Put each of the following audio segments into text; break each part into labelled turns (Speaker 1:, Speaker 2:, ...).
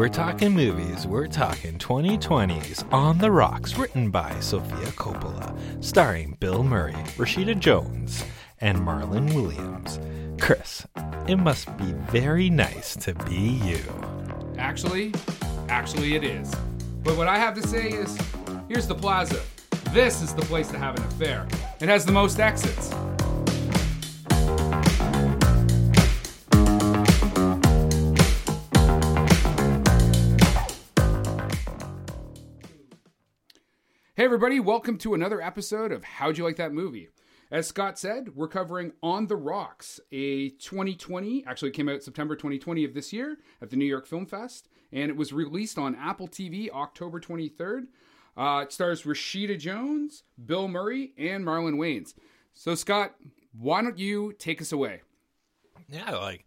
Speaker 1: We're talking movies. We're talking 2020s On the Rocks, written by Sofia Coppola, starring Bill Murray, Rashida Jones, and Marlon Wayans. Kris, it must be very nice to be you.
Speaker 2: Actually, actually it is. But what I have to say is, here's the plaza. This is the place to have an affair. It has the most exits. Hey, everybody, welcome to another episode of How'd You Like That Movie? As Scott said, we're covering On the Rocks, a 2020, actually came out September 2020 of this year at the New York Film Fest, and it was released on Apple TV October 23rd. Uh, it stars Rashida Jones, Bill Murray, and Marlon Wayans. So, Scott, why don't you take us away?
Speaker 1: Yeah, like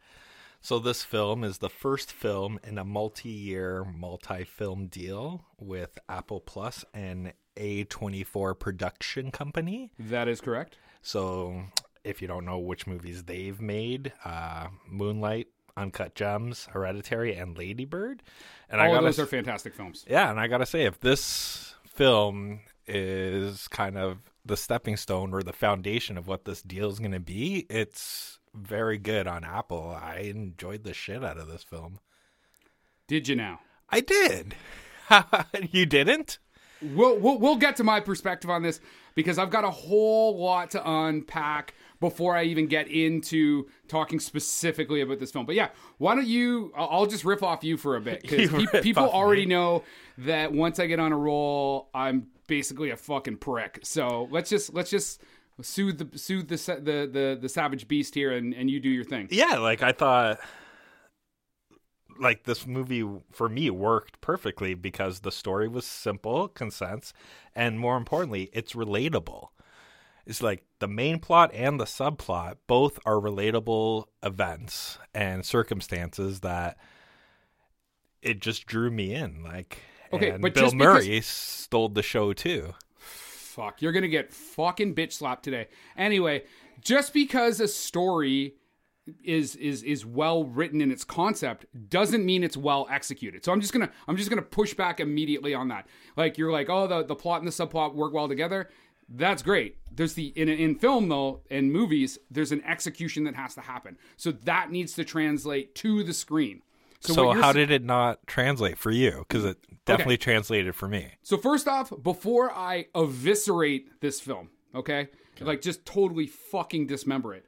Speaker 1: so this film is the first film in a multi-year multi-film deal with Apple Plus and A24 production company.
Speaker 2: That is correct.
Speaker 1: So if you don't know which movies they've made, uh, Moonlight, Uncut Gems, Hereditary, and Ladybird. And
Speaker 2: All
Speaker 1: I gotta
Speaker 2: those are fantastic films.
Speaker 1: yeah, and I gotta say, if this film is kind of the stepping stone or the foundation of what this deal is going to be, it's very good on Apple. I enjoyed the shit out of this film.
Speaker 2: Did you now?
Speaker 1: I did. you didn't?
Speaker 2: We'll, we'll we'll get to my perspective on this because I've got a whole lot to unpack before I even get into talking specifically about this film. But yeah, why don't you? I'll just riff off you for a bit because
Speaker 1: riff
Speaker 2: people already
Speaker 1: me.
Speaker 2: know that once I get on a roll, I'm basically a fucking prick. So let's just let's just soothe the soothe the the the, the savage beast here, and and you do your thing.
Speaker 1: Yeah, like I thought like this movie for me worked perfectly because the story was simple, concise, and more importantly, it's relatable. It's like the main plot and the subplot both are relatable events and circumstances that it just drew me in. Like,
Speaker 2: Okay,
Speaker 1: and
Speaker 2: but
Speaker 1: Bill
Speaker 2: just because-
Speaker 1: Murray stole the show too.
Speaker 2: fuck, you're gonna get fucking bitch slapped today. Anyway, just because a story is is is well written in its concept doesn't mean it's well executed. So I'm just gonna I'm just gonna push back immediately on that. Like you're like, oh, the the plot and the subplot work well together. That's great. There's the in in film though in movies, there's an execution that has to happen. So that needs to translate to the screen.
Speaker 1: So,
Speaker 2: you're
Speaker 1: how did it not translate for you? Because it definitely translated for me.
Speaker 2: So first off, before I eviscerate this film, okay, like just totally fucking dismember it,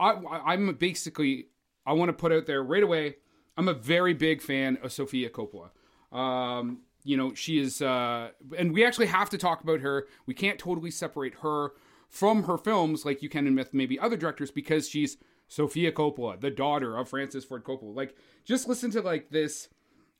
Speaker 2: I, I'm basically I want to put out there right away. I'm a very big fan of Sofia Coppola. Um, you know, she is, uh, and we actually have to talk about her. We can't totally separate her from her films like you can with maybe other directors because she's Sofia Coppola, the daughter of Francis Ford Coppola. Like, just listen to like this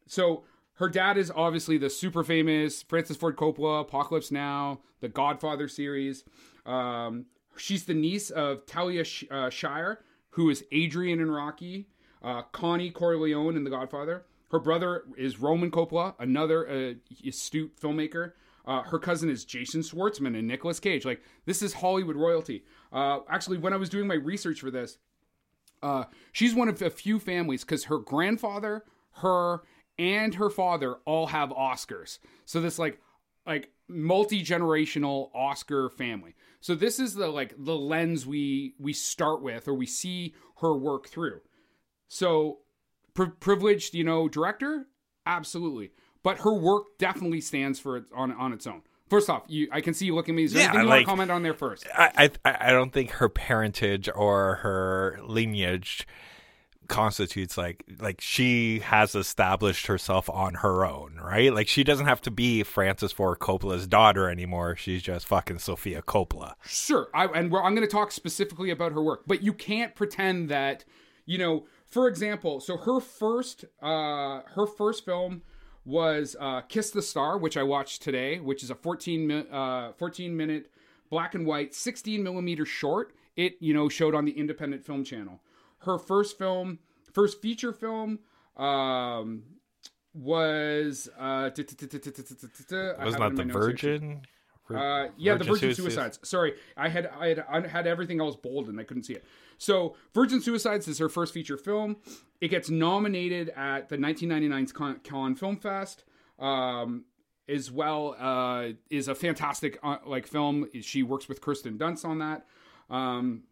Speaker 2: so her dad is obviously the super famous Francis Ford Coppola, Apocalypse Now, the Godfather series. Um, she's the niece of Talia Sh- uh, Shire, who is Adrian in Rocky, uh, Connie Corleone in The Godfather. Her brother is Roman Coppola, another uh, astute filmmaker. Uh, her cousin is Jason Schwartzman and Nicolas Cage. Like this is Hollywood royalty. Uh, actually, when I was doing my research for this, uh, she's one of a few families because her grandfather, her, and her father all have Oscars. So this like like multi generational Oscar family. So this is the like the lens we we start with or we see her work through. So pri privileged, you know, director, absolutely, but her work definitely stands for it on on its own. First off, you I can see you looking at me. Is there
Speaker 1: Yeah,
Speaker 2: anything you want to comment on there first?
Speaker 1: I, I I don't think her parentage or her lineage constitutes like like she has established herself on her own, right? Like she doesn't have to be Francis Ford Coppola's daughter anymore. She's just fucking Sofia Coppola.
Speaker 2: Sure, I, and I'm going to talk specifically about her work, but you can't pretend that, you know, for example, so her first, uh, her first film was uh, Kiss the Star, which I watched today, which is a 14, mi- uh, 14 minute black and white, 16 millimeter short. It, you know, showed on the Independent Film Channel. Her first film, first feature film, um, was uh,
Speaker 1: Wasn't The Virgin?
Speaker 2: Uh, yeah, the Virgin
Speaker 1: Virgin Suicides.
Speaker 2: Suicides. Sorry, I had I had I had everything else bold and I couldn't see it. So, Virgin Suicides is her first feature film. It gets nominated at the 1999 Con, Cannes Film Fest. Um, as well uh, is a fantastic uh, like film. She works with Kirsten Dunst on that. Um,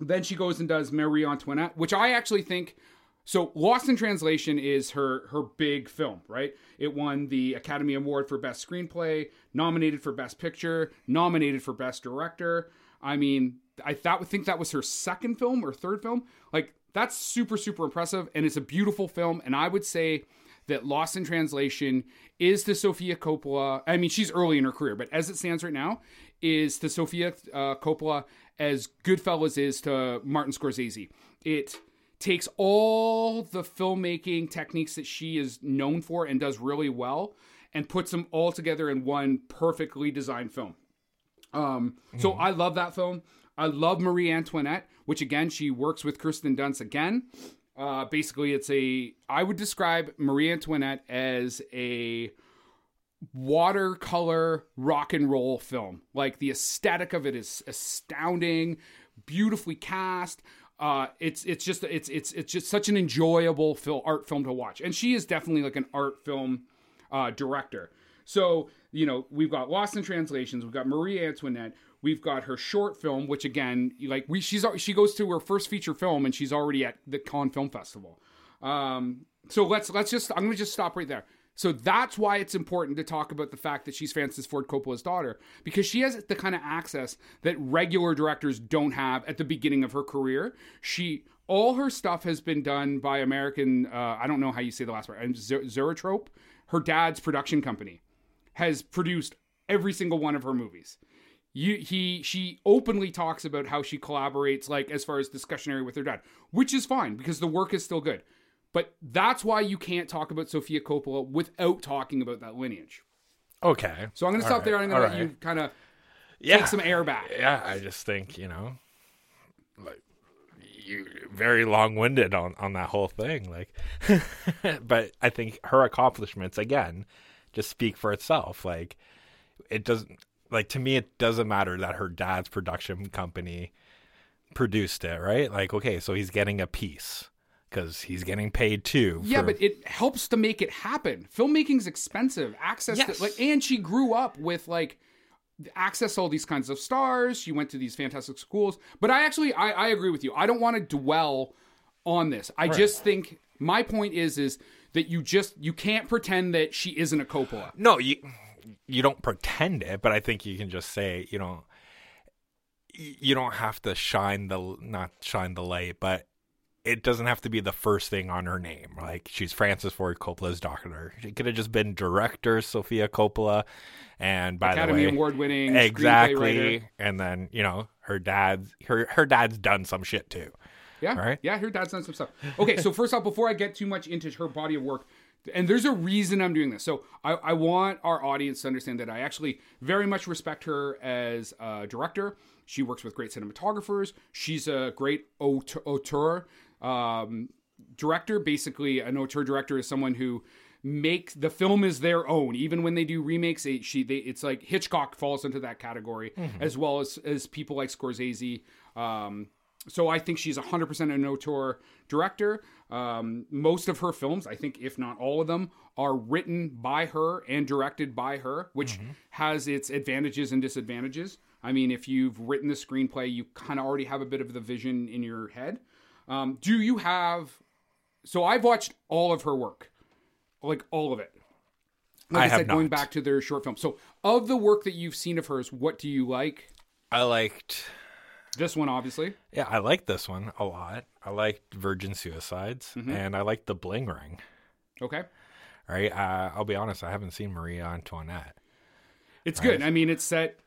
Speaker 2: then she goes and does Marie Antoinette, which I actually think. So Lost in Translation is her her big film, right? It won the Academy Award for Best Screenplay, nominated for Best Picture, nominated for Best Director. I mean, I thought think that was her second film or third film. Like that's super super impressive, and it's a beautiful film. And I would say that Lost in Translation is to Sofia Coppola. I mean, she's early in her career, but as it stands right now, is to Sofia uh, Coppola as Goodfellas is to Martin Scorsese. It takes all the filmmaking techniques that she is known for and does really well and puts them all together in one perfectly designed film. Um, so I love that film. I love Marie Antoinette, which again she works with Kirsten Dunst again. Uh, basically, it's a I would describe Marie Antoinette as a watercolor rock and roll film. Like the aesthetic of it is astounding, beautifully cast. Uh, it's it's just it's it's it's just such an enjoyable film art film to watch, and she is definitely like an art film uh, director. So you know we've got Lost in Translations, we've got Marie Antoinette, we've got her short film, which again like we she's she goes to her first feature film and she's already at the Cannes Film Festival. Um, so let's let's just I'm gonna just stop right there. So that's why it's important to talk about the fact that she's Francis Ford Coppola's daughter because she has the kind of access that regular directors don't have at the beginning of her career. She all her stuff has been done by American. Uh, I don't know how you say the last part. Zeratrope, her dad's production company, has produced every single one of her movies. You, he she openly talks about how she collaborates like as far as discussionary with her dad, which is fine because the work is still good. But that's why you can't talk about Sofia Coppola without talking about that lineage.
Speaker 1: Okay.
Speaker 2: So I'm going to stop there.
Speaker 1: right,
Speaker 2: I'm going to let you kind of
Speaker 1: yeah.
Speaker 2: take some air back.
Speaker 1: Yeah, I just think you know, like you very long winded on on that whole thing. Like, but I think her accomplishments again just speak for itself. Like, it doesn't like to me. It doesn't matter that her dad's production company produced it, right? Like, okay, so he's getting a piece because he's getting paid too.
Speaker 2: Yeah,
Speaker 1: for-
Speaker 2: but it helps to make it happen. Filmmaking's expensive. Access
Speaker 1: Yes.
Speaker 2: to like and she grew up with like access to all these kinds of stars. She went to these fantastic schools. But I actually I, I agree with you. I don't want to dwell on this. I just think my point is is that you just you can't pretend that she isn't a Coppola.
Speaker 1: No, you you don't pretend it, but I think you can just say, you know, y- you don't have to shine the not shine the light, but it doesn't have to be the first thing on her name. Like she's Francis Ford Coppola's daughter. She could have just been director Sofia Coppola, and by
Speaker 2: Academy
Speaker 1: the way,
Speaker 2: Award winning
Speaker 1: exactly. And then you know her dad's her her dad's done some shit too.
Speaker 2: Yeah,
Speaker 1: Right?
Speaker 2: yeah, her dad's done some stuff. Okay, so first off, before I get too much into her body of work, and there's a reason I'm doing this. So I, I want our audience to understand that I actually very much respect her as a director. She works with great cinematographers. She's a great auteur um, director. Basically, an auteur director is someone who make the film is their own. Even when they do remakes, they, she they, it's like Hitchcock falls into that category, as well as as people like Scorsese. Um, so I think she's 100% an auteur director. Um, most of her films, I think, if not all of them, are written by her and directed by her, which has its advantages and disadvantages. I mean, if you've written the screenplay, you kind of already have a bit of the vision in your head. Um, do you have? So I've watched all of her work, like all of it. Like
Speaker 1: I
Speaker 2: I,
Speaker 1: have
Speaker 2: said, going back to their short film. So of the work that you've seen of hers, what do you like?
Speaker 1: I liked
Speaker 2: This one, obviously.
Speaker 1: yeah, I liked this one a lot. I liked Virgin Suicides
Speaker 2: Mm-hmm.
Speaker 1: and I liked the Bling Ring.
Speaker 2: Okay.
Speaker 1: Right? Uh, I'll be honest, I haven't seen Marie Antoinette.
Speaker 2: It's good. I mean, it's set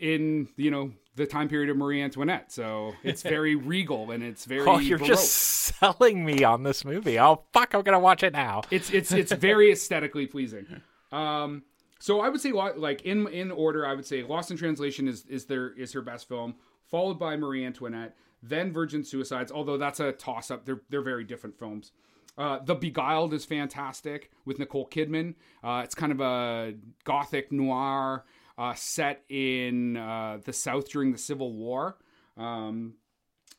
Speaker 2: in you know the time period of Marie Antoinette, so it's very regal and it's very.
Speaker 1: Oh, you're
Speaker 2: baroque.
Speaker 1: just selling me on this movie. Oh, fuck, I'm gonna watch it now.
Speaker 2: It's it's it's very aesthetically pleasing. Um, so I would say like in in order, I would say Lost in Translation is is their is her best film, followed by Marie Antoinette, then Virgin Suicides. Although that's a toss up. They're they're very different films. Uh, the Beguiled is fantastic with Nicole Kidman. Uh, it's kind of a gothic noir. Uh, set in uh, the South during the Civil War. Um,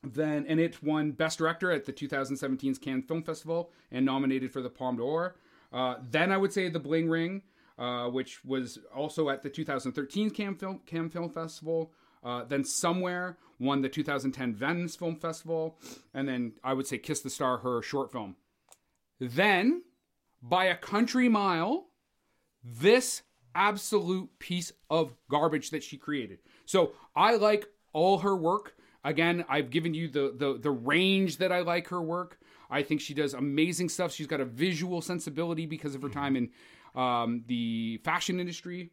Speaker 2: then and it won Best Director at the 2017 Cannes Film Festival and nominated for the Palme d'Or. Uh, then I would say The Bling Ring, uh, which was also at the 2013 Cannes Film, Cannes Film Festival. Uh, then Somewhere won the 2010 Venice Film Festival, and then I would say Kiss the Star, her short film. Then, by a country mile, this absolute piece of garbage that she created. So I like all her work. Again, I've given you the the the range that I like her work. I think she does amazing stuff. She's got a visual sensibility because of her time in um, the fashion industry.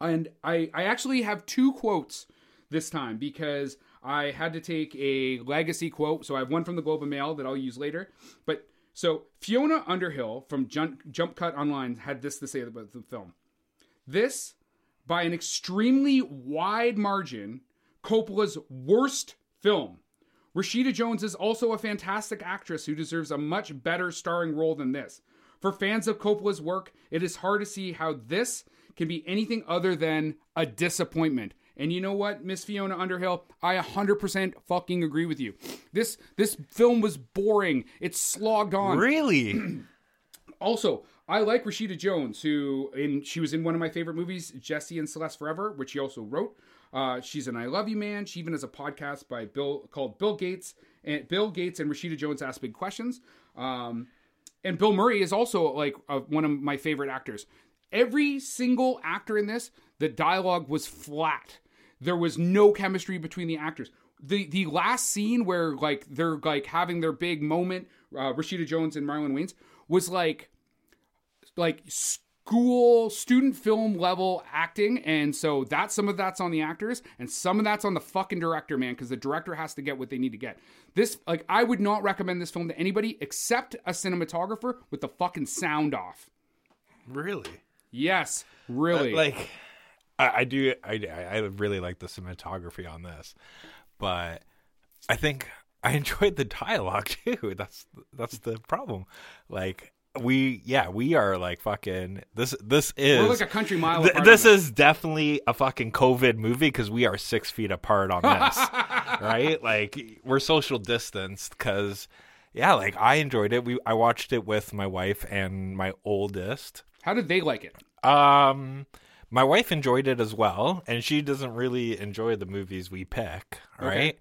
Speaker 2: And I I actually have two quotes this time because I had to take a legacy quote. So I have one from the Globe and Mail that I'll use later. But so Fiona Underhill from Jump, Jump Cut Online had this to say about the film. This, by an extremely wide margin, Coppola's worst film. Rashida Jones is also a fantastic actress who deserves a much better starring role than this. For fans of Coppola's work, it is hard to see how this can be anything other than a disappointment. And you know what, Miss Fiona Underhill, I 100% fucking agree with you. This this film was boring. It slogged on.
Speaker 1: Really?
Speaker 2: Also, I like Rashida Jones, who in she was in one of my favorite movies, Jesse and Celeste Forever, which she also wrote. Uh, she's an I Love You Man. She even has a podcast by Bill called Bill Gates and Bill Gates and Rashida Jones Ask Big Questions. Um, and Bill Murray is also like one of my favorite actors. Every single actor in this, the dialogue was flat. There was no chemistry between the actors. The the last scene where like they're like having their big moment, uh, Rashida Jones and Marlon Wayans was like like school student film level acting and so that some of that's on the actors and some of that's on the fucking director man because the director has to get what they need to get this like i would not recommend this film to anybody except a cinematographer with the fucking sound off
Speaker 1: really?
Speaker 2: yes really
Speaker 1: Like, I, I do. I I really like the cinematography on this, but I think I enjoyed the dialogue too. That's that's the problem. Like we, yeah, we are like fucking. This this is
Speaker 2: we're like a country mile
Speaker 1: Th- this is definitely a fucking COVID movie because we are six feet apart on this, right? Like we're social distanced because, yeah, like I enjoyed it. We I watched it with my wife and my oldest.
Speaker 2: how did they like it
Speaker 1: Um, my wife enjoyed it as well, and she doesn't really enjoy the movies we pick, right?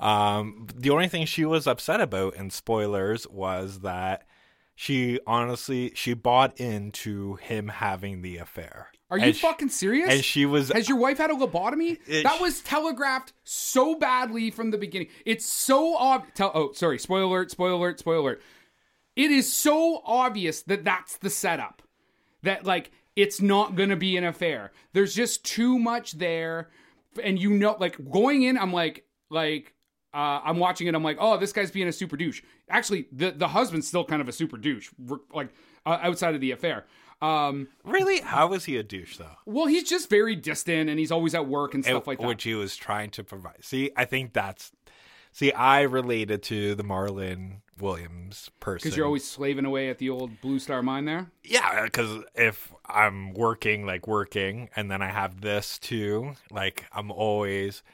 Speaker 1: Um, the only thing she was upset about, in spoilers, was that she honestly she bought into him having the affair.
Speaker 2: are you fucking serious
Speaker 1: and she was
Speaker 2: Has your wife had a lobotomy?
Speaker 1: It-
Speaker 2: that was telegraphed so badly from the beginning. It's so obvious. Tell- oh, sorry. Spoiler alert, spoiler alert, spoiler alert. It is so obvious that that's the setup. That, like, it's not going to be an affair. There's just too much there. And you know, like, going in, I'm like, like, uh, I'm watching it. I'm like, oh, this guy's being a super douche. Actually, the the husband's still kind of a super douche, like uh, outside of the affair. Um,
Speaker 1: really How is he a douche though?
Speaker 2: well, he's just very distant, and he's always at work and stuff like that.
Speaker 1: Which he was trying to provide. See, I think that's. See, I related to the Marlon Wayans person
Speaker 2: Because you're always slaving away at the old Blue Star mine there.
Speaker 1: Yeah, because if I'm working, like working, and then I have this too, like I'm always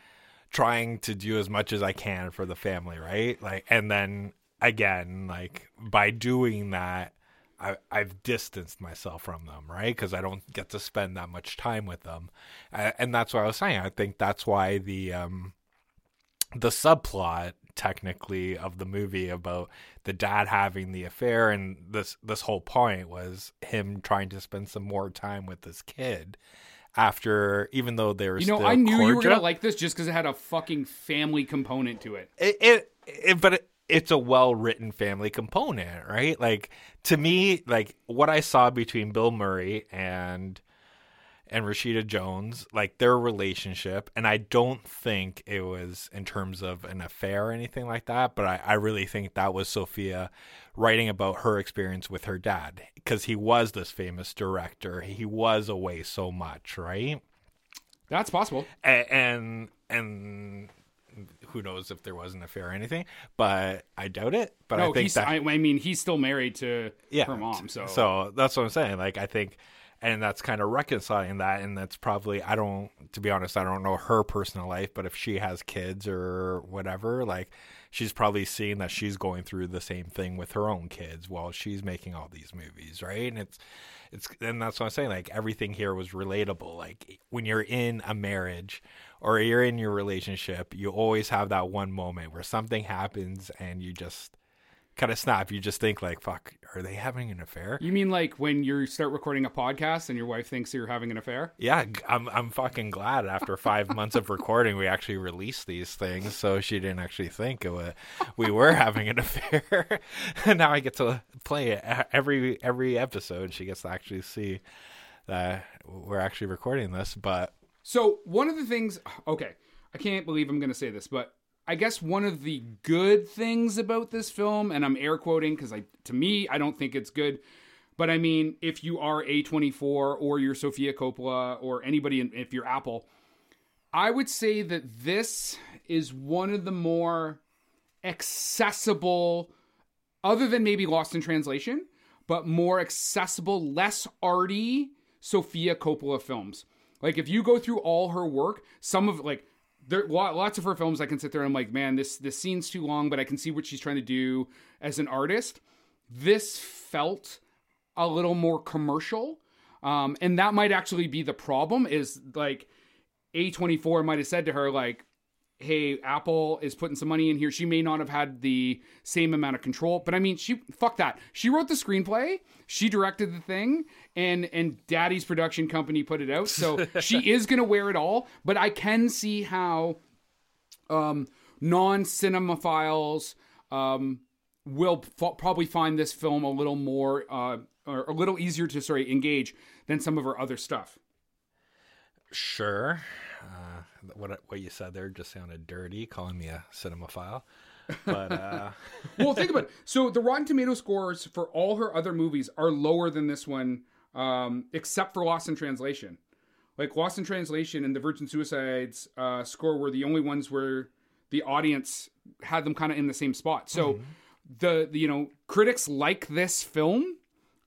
Speaker 1: trying to do as much as I can for the family, right? Like, and then again, like by doing that, I, I've distanced myself from them, right? Because I don't get to spend that much time with them, and that's what I was saying. I think that's why the um, the subplot technically of the movie about the dad having the affair and this this whole point was him trying to spend some more time with this kid after even though they were
Speaker 2: You know, I knew you were gonna like this just because it had a fucking family component to it.
Speaker 1: it, it, it but it, it's a well written family component, right? Like to me, like what I saw between Bill Murray and and Rashida Jones, like their relationship, and I don't think it was in terms of an affair or anything like that, but I, I really think that was Sofia writing about her experience with her dad because he was this famous director. He was away so much, right?
Speaker 2: That's possible.
Speaker 1: A- and and who knows if there was an affair or anything, but I doubt it. But I think that
Speaker 2: I, I mean, he's still married to
Speaker 1: yeah,
Speaker 2: her mom. So,
Speaker 1: so that's what I'm saying. Like I think and that's kind of reconciling that and that's probably i don't to be honest i don't know her personal life but if she has kids or whatever like she's probably seeing that she's going through the same thing with her own kids while she's making all these movies right? And it's it's and that's what i'm saying like everything here was relatable. Like when you're in a marriage or you're in your relationship you always have that one moment where something happens and you just kind of snap. You just think like, "Fuck, are they having an affair?"
Speaker 2: You mean like when you start recording a podcast and your wife thinks you're having an affair?
Speaker 1: Yeah, I'm I'm fucking glad after five months of recording we actually released these things, so she didn't actually think it was, we were having an affair. and now I get to play it every every episode. She gets to actually see that we're actually recording this. But
Speaker 2: so one of the things, okay, I can't believe I'm going to say this, but I guess one of the good things about this film, and I'm air quoting because I, to me, I don't think it's good. But I mean, if you are A24 or you're Sofia Coppola or anybody, if you're Apple, I would say that this is one of the more accessible, other than maybe Lost in Translation, but more accessible, less arty Sofia Coppola films. Like if you go through all her work, some of like there lots of her films I can sit there and I'm like, man, this this scene's too long, but I can see what she's trying to do as an artist. This felt a little more commercial. Um, and that might actually be the problem is like A24 might have said to her like hey, Apple is putting some money in here. She may not have had the same amount of control, but I mean, she fuck that. She wrote the screenplay, she directed the thing, and and Daddy's production company put it out. So she is gonna wear it all. But I can see how um, non cinemaphiles um, will f- probably find this film a little more uh, or a little easier to sorry engage than some of her other stuff.
Speaker 1: Sure. Uh, what what you said there just sounded dirty, calling me a cinemaphile. But uh...
Speaker 2: well, think about it. So the Rotten Tomato scores for all her other movies are lower than this one, um, except for Lost in Translation. Like Lost in Translation and the Virgin Suicides uh, score were the only ones where the audience had them kind of in the same spot. So mm-hmm. the, the you know critics like this film.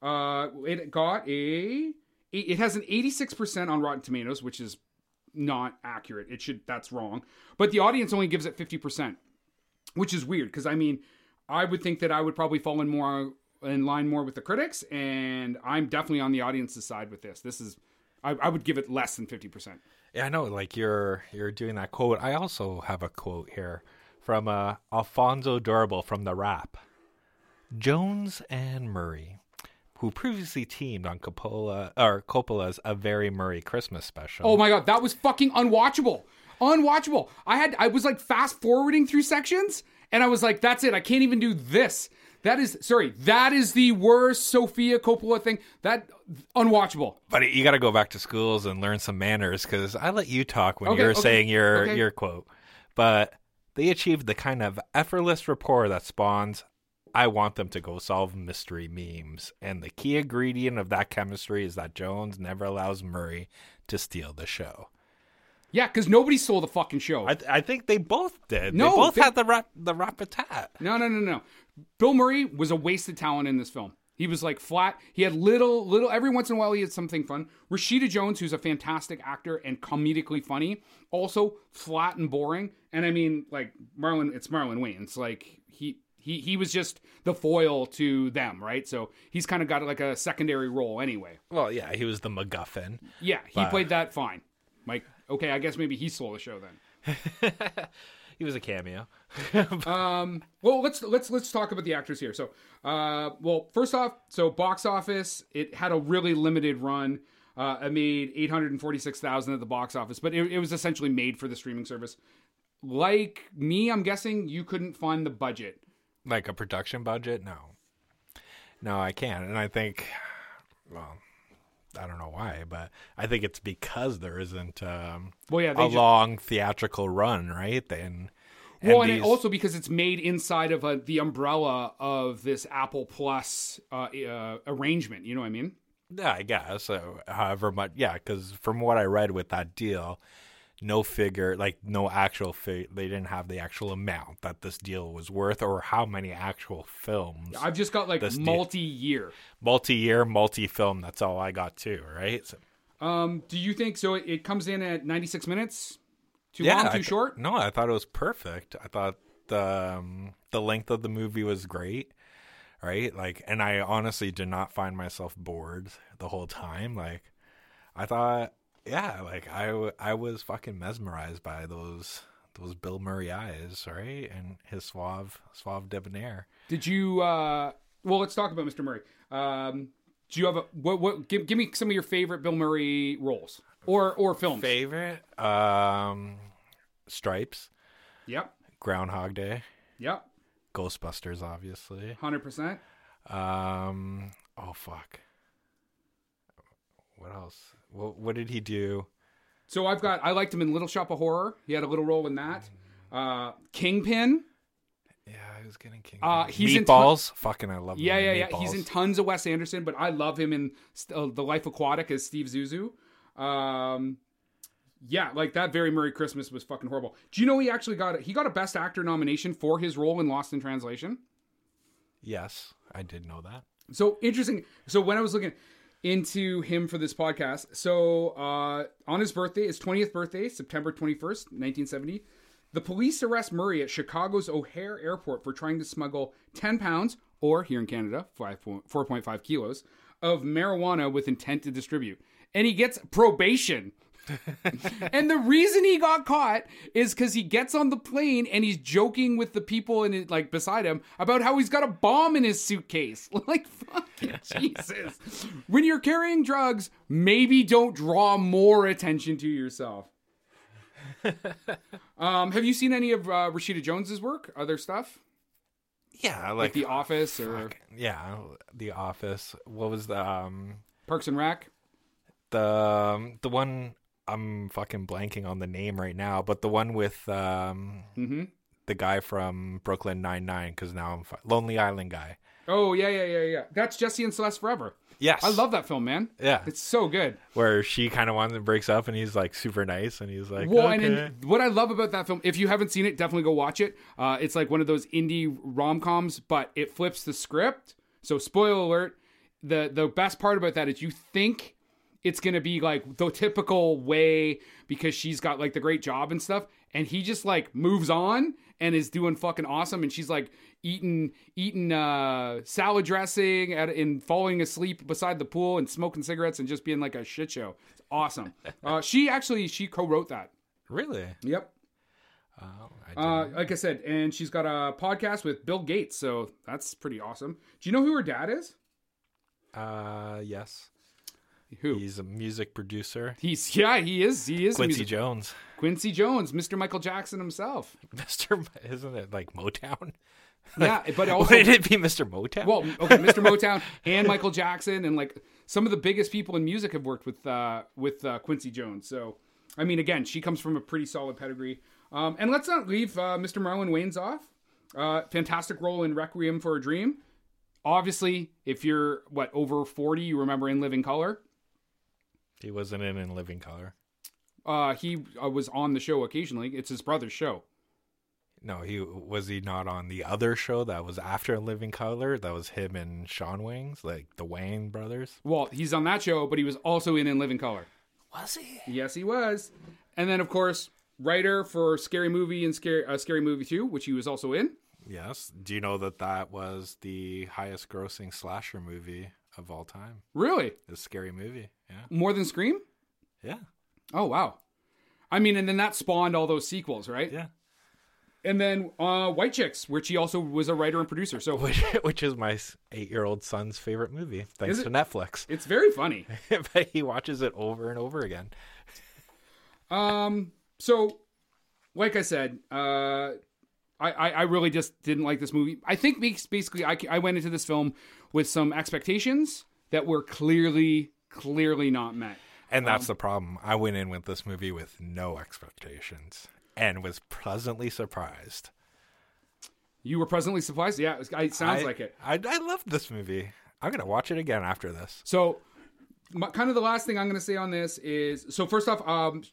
Speaker 2: Uh, it got a it has an 86% on Rotten Tomatoes, which is not accurate. It should that's wrong. But the audience only gives it 50%, which is weird because I mean, I would think that I would probably fall in more in line more with the critics and I'm definitely on the audience's side with this. This is I, I would give it less than 50%.
Speaker 1: Yeah, I know like you're you're doing that quote. I also have a quote here from uh, Alfonso Duralde from The Wrap. Jones and Murray who previously teamed on Coppola or Coppola's A Very Murray Christmas special.
Speaker 2: Oh my god, that was fucking unwatchable. Unwatchable. I had I was like fast forwarding through sections and I was like that's it. I can't even do this. That is sorry, that is the worst Sofia Coppola thing. That unwatchable.
Speaker 1: But you got to go back to schools and learn some manners cuz I let you talk when okay, you're okay, saying your okay. your quote. But they achieved the kind of effortless rapport that spawns I want them to go solve mystery memes. And the key ingredient of that chemistry is that Jones never allows Murray to steal the show.
Speaker 2: Yeah, because nobody stole the fucking show.
Speaker 1: I, th- I, think they both did. No, they both they... had the rap the rap-a-tat.
Speaker 2: No, no, no, no. Bill Murray was a wasted talent in this film. He was like flat. He had little, little. Every once in a while, he had something fun. Rashida Jones, who's a fantastic actor and comedically funny, also flat and boring. And I mean, like Marlon, it's Marlon Wayans. Like he he he was just the foil to them, right? So he's kind of got like a secondary role anyway.
Speaker 1: Well, yeah, he was the MacGuffin.
Speaker 2: Yeah, he but... played that fine. Like, okay, I guess maybe he stole the show then.
Speaker 1: he was a cameo.
Speaker 2: um, well, let's let's let's talk about the actors here. So, uh, well, first off, so box office, it had a really limited run. Uh, it made eight hundred and forty six thousand at the box office, but it, it was essentially made for the streaming service. Like me, I'm guessing you couldn't find the budget
Speaker 1: like a production budget? No. No, I can't. And I think, well, I don't know why, but I think it's because there isn't um, well, yeah, a just, long theatrical run, right? And,
Speaker 2: and well, and these... also because it's made inside of a, the umbrella of this Apple Plus uh, uh, arrangement. You know what I mean?
Speaker 1: Yeah, I guess. So, however much, yeah, because from what I read with that deal, no figure, like no actual fig. They didn't have the actual amount that this deal was worth, or how many actual films.
Speaker 2: I've just got like multi-year.
Speaker 1: Multi-year, multi-film. That's all I got too. Right? So,
Speaker 2: Um, do you think so? It, it comes in at 96 minutes. Too long, too
Speaker 1: th-
Speaker 2: short.
Speaker 1: No, I thought it was perfect. I thought the um, the length of the movie was great. Right? Like, and I honestly did not find myself bored the whole time. Like, I thought, yeah, like I, I was fucking mesmerized by those those Bill Murray eyes, right, and his suave suave debonair.
Speaker 2: Did you? Uh, well, let's talk about Mr. Murray. Um, do you have a what? What? Give, give me some of your favorite Bill Murray roles or or films.
Speaker 1: Favorite, um, Stripes,
Speaker 2: Yep.
Speaker 1: Groundhog Day,
Speaker 2: Yep.
Speaker 1: Ghostbusters, obviously.
Speaker 2: Hundred percent.
Speaker 1: Um. Oh fuck. What else? What What did he do?
Speaker 2: So I've got. I liked him in Little Shop of Horror. He had a little role in that. Uh, Kingpin.
Speaker 1: Yeah, I was getting King.
Speaker 2: Uh, he's in ton-
Speaker 1: Meatballs. Fucking, I love.
Speaker 2: Yeah, yeah, yeah. He's in tons of Wes Anderson, but I love him in uh, The Life Aquatic as Steve Zissou. Um, yeah, like that. Very Murray Christmas was fucking horrible. Do you know he actually got a, he got a Best Actor nomination for his role in Lost in Translation?
Speaker 1: Yes, I did know that.
Speaker 2: So interesting. So when I was looking into him for this podcast, so uh, on his birthday, his twentieth birthday, September twenty first, nineteen seventy, the police arrest Murray at Chicago's O'Hare Airport for trying to smuggle ten pounds, or here in Canada, four point five kilos of marijuana with intent to distribute, and he gets probation. And the reason he got caught is because he gets on the plane and he's joking with the people in it, like beside him about how he's got a bomb in his suitcase. Like fucking Jesus! When you're carrying drugs, maybe don't draw more attention to yourself. um, have you seen any of uh, Rashida Jones's work? Other stuff
Speaker 1: Yeah,
Speaker 2: like
Speaker 1: like,
Speaker 2: The Office or
Speaker 1: fuck, yeah, The Office. What was the um
Speaker 2: Parks and Rec?
Speaker 1: the um, the one I'm fucking blanking on the name right now, but the one with um
Speaker 2: Mm-hmm.
Speaker 1: the guy from Brooklyn Nine Nine because now I'm fu- Lonely Island guy.
Speaker 2: Oh yeah, yeah, yeah, yeah. That's Jesse and Celeste Forever.
Speaker 1: Yes,
Speaker 2: I love that film, man.
Speaker 1: Yeah,
Speaker 2: It's so good.
Speaker 1: where she kind of wants and breaks up, and he's like super nice, and he's like,
Speaker 2: Well,
Speaker 1: okay.
Speaker 2: and then what I love about that film, if you haven't seen it, definitely go watch it. Uh, it's like one of those indie rom coms, but it flips the script. So, spoiler alert: the the best part about that is you think it's gonna be like the typical way because she's got like the great job and stuff, and he just like moves on and is doing fucking awesome, and she's like eating eating uh, salad dressing at, and falling asleep beside the pool and smoking cigarettes and just being like a shit show. It's awesome. Uh, she actually she co-wrote that.
Speaker 1: really,
Speaker 2: Yep.
Speaker 1: oh, I
Speaker 2: Uh, like I said, and she's got a podcast with Bill Gates, so that's pretty awesome. Do you know who her dad is?
Speaker 1: uh, yes,
Speaker 2: Who?
Speaker 1: he's a music producer.
Speaker 2: He's yeah, he is. He is
Speaker 1: Quincy
Speaker 2: music-
Speaker 1: Jones,
Speaker 2: Quincy Jones, Mr. Michael Jackson himself.
Speaker 1: Mister, isn't it like Motown?
Speaker 2: yeah, but also
Speaker 1: Wouldn't it be Mister Motown?
Speaker 2: well, okay, Mr. Motown and Michael Jackson and like some of the biggest people in music have worked with uh, with uh, Quincy Jones. So, I mean, again, she comes from a pretty solid pedigree. Um, and let's not leave uh, Mr. Marlon Wayans off. Uh, fantastic role in Requiem for a Dream. Obviously, if you're what over forty, you remember In Living Color.
Speaker 1: He wasn't in In Living Color.
Speaker 2: Uh, he uh, was on the show occasionally. It's his brother's show.
Speaker 1: No, he was he not on the other show that was after In Living Color? That was him and Shawn Wayans, like the Wayans brothers.
Speaker 2: Well, he's on that show, but he was also in In Living Color.
Speaker 1: Was he?
Speaker 2: Yes, he was. And then, of course, writer for Scary Movie and Scary uh, Scary Movie Two, which he was also in.
Speaker 1: Yes. Do you know that that was the highest grossing slasher movie of all time?
Speaker 2: Really,
Speaker 1: A scary movie. Yeah.
Speaker 2: more than Scream?
Speaker 1: Yeah.
Speaker 2: Oh wow. I mean, and then that spawned all those sequels, right?
Speaker 1: Yeah.
Speaker 2: And then uh, White Chicks, which he also was a writer and producer. So
Speaker 1: Which, which is my eight year old son's favorite movie, thanks to? Netflix.
Speaker 2: it's very funny.
Speaker 1: but he watches it over and over again.
Speaker 2: Um, so, like I said, uh, I, I, I really just didn't like this movie. I think basically I, I went into this film with some expectations that were clearly, clearly not met.
Speaker 1: And that's the problem. I went in with this movie with no expectations and was pleasantly surprised.
Speaker 2: You were pleasantly surprised? Yeah, it sounds
Speaker 1: I-
Speaker 2: like it.
Speaker 1: I, I loved this movie. I'm going to watch it again after this.
Speaker 2: So, my, kind of the last thing I'm going to say on this is so first off, um,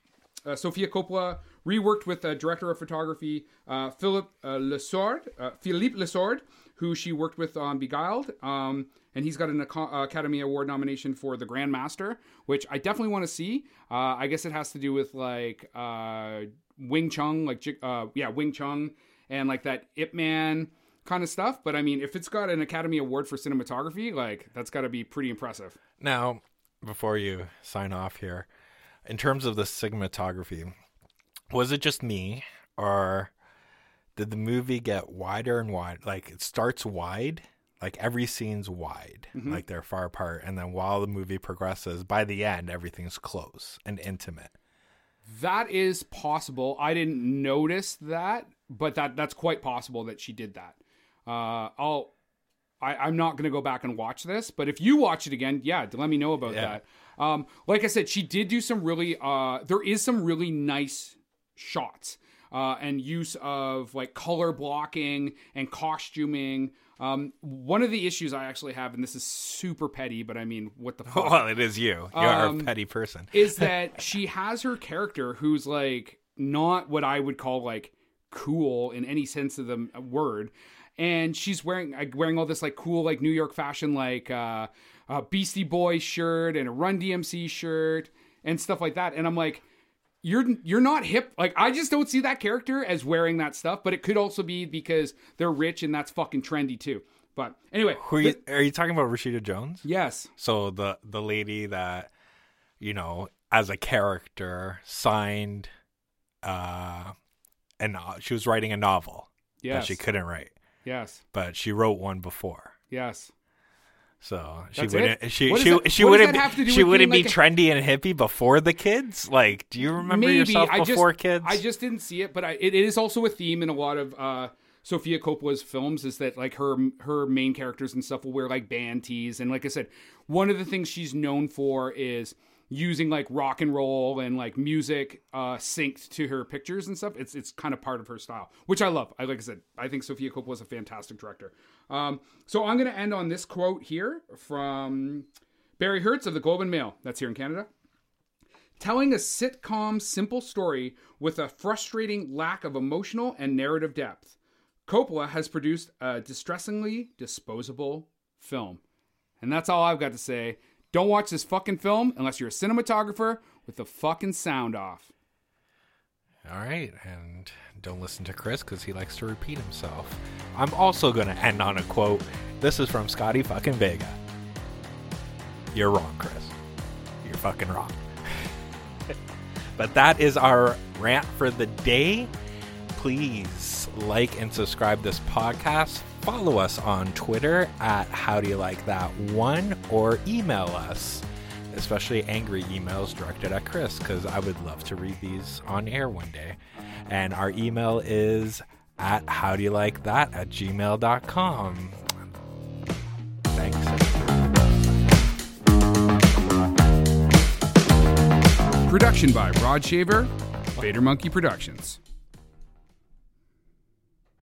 Speaker 2: uh, Sofia Coppola reworked with uh, director of photography uh, Philip uh, Le Sourd, uh, Philippe Le Sourd, who she worked with on Beguiled. Um, and he's got an Academy Award nomination for The Grandmaster, which I definitely want to see. Uh, I guess it has to do with like uh, Wing Chun, like uh, yeah, Wing Chun, and like that Ip Man kind of stuff. But I mean, if it's got an Academy Award for cinematography, like that's got to be pretty impressive.
Speaker 1: Now, before you sign off here, in terms of the cinematography, was it just me or did the movie get wider and wide? Like it starts wide, like every scene's wide, like they're far apart, and then while the movie progresses, by the end, everything's close and intimate.
Speaker 2: That is possible. I didn't notice that, but that that's quite possible that she did that. Uh, I'll. I, I'm not going to go back and watch this, but if you watch it again, yeah, let me know about
Speaker 1: Yeah.
Speaker 2: that. Um, like I said, she did do some really. Uh, there is some really nice shots uh, and use of like color blocking and costuming. Um, one of the issues I actually have, and this is super petty, but I mean, what the fuck?
Speaker 1: Well, it is you. You are
Speaker 2: Um,
Speaker 1: a petty person.
Speaker 2: is that she has her character who's like not what I would call like cool in any sense of the word, and she's wearing like, wearing all this like cool like New York fashion like uh, uh, Beastie Boys shirt and a Run DMC shirt and stuff like that, and I'm like. You're you're not hip. Like I just don't see that character as wearing that stuff. But it could also be because they're rich and that's fucking trendy too. But anyway,
Speaker 1: Who are you, are you talking about Rashida Jones?
Speaker 2: yes,
Speaker 1: So the the lady that you know as a character signed uh and she was writing a novel that she couldn't write,
Speaker 2: yes,
Speaker 1: but she wrote one before.
Speaker 2: yes.
Speaker 1: So she
Speaker 2: That's
Speaker 1: wouldn't
Speaker 2: it?
Speaker 1: she
Speaker 2: What
Speaker 1: she
Speaker 2: that-
Speaker 1: she wouldn't
Speaker 2: that have to do
Speaker 1: she wouldn't be
Speaker 2: like a-
Speaker 1: trendy and hippie before the kids? Like, do you remember yourself
Speaker 2: I
Speaker 1: before
Speaker 2: just,
Speaker 1: kids?
Speaker 2: I just didn't see it, but I, it is also a theme in a lot of uh, Sofia Coppola's films is that like her her main characters and stuff will wear like band tees, and like I said, one of the things she's known for is using like rock and roll and like music uh, synced to her pictures and stuff. It's it's kind of part of her style, which I love. I like I said, I think Sofia Coppola is a fantastic director. Um, so I'm going to end on this quote here from Barry Hertz of the Globe and Mail. That's here in Canada telling a sitcom simple story with a frustrating lack of emotional and narrative depth. Coppola has produced a distressingly disposable film. And that's all I've got to say. Don't watch this fucking film unless you're a cinematographer with the fucking sound off.
Speaker 1: All right, and don't listen to Kris because he likes to repeat himself. I'm also going to end on a quote. This is from Scotty fucking Vega. You're wrong, Kris. You're fucking wrong. but that is our rant for the day. Please like and subscribe this podcast. Follow us on Twitter at How Do You Like That One or email us especially angry emails directed at Kris, because I would love to read these on air one day. And our email is at how do you like that at gmail.com. Thanks.
Speaker 2: Production by Rod Shaver, Vader Monkey Productions.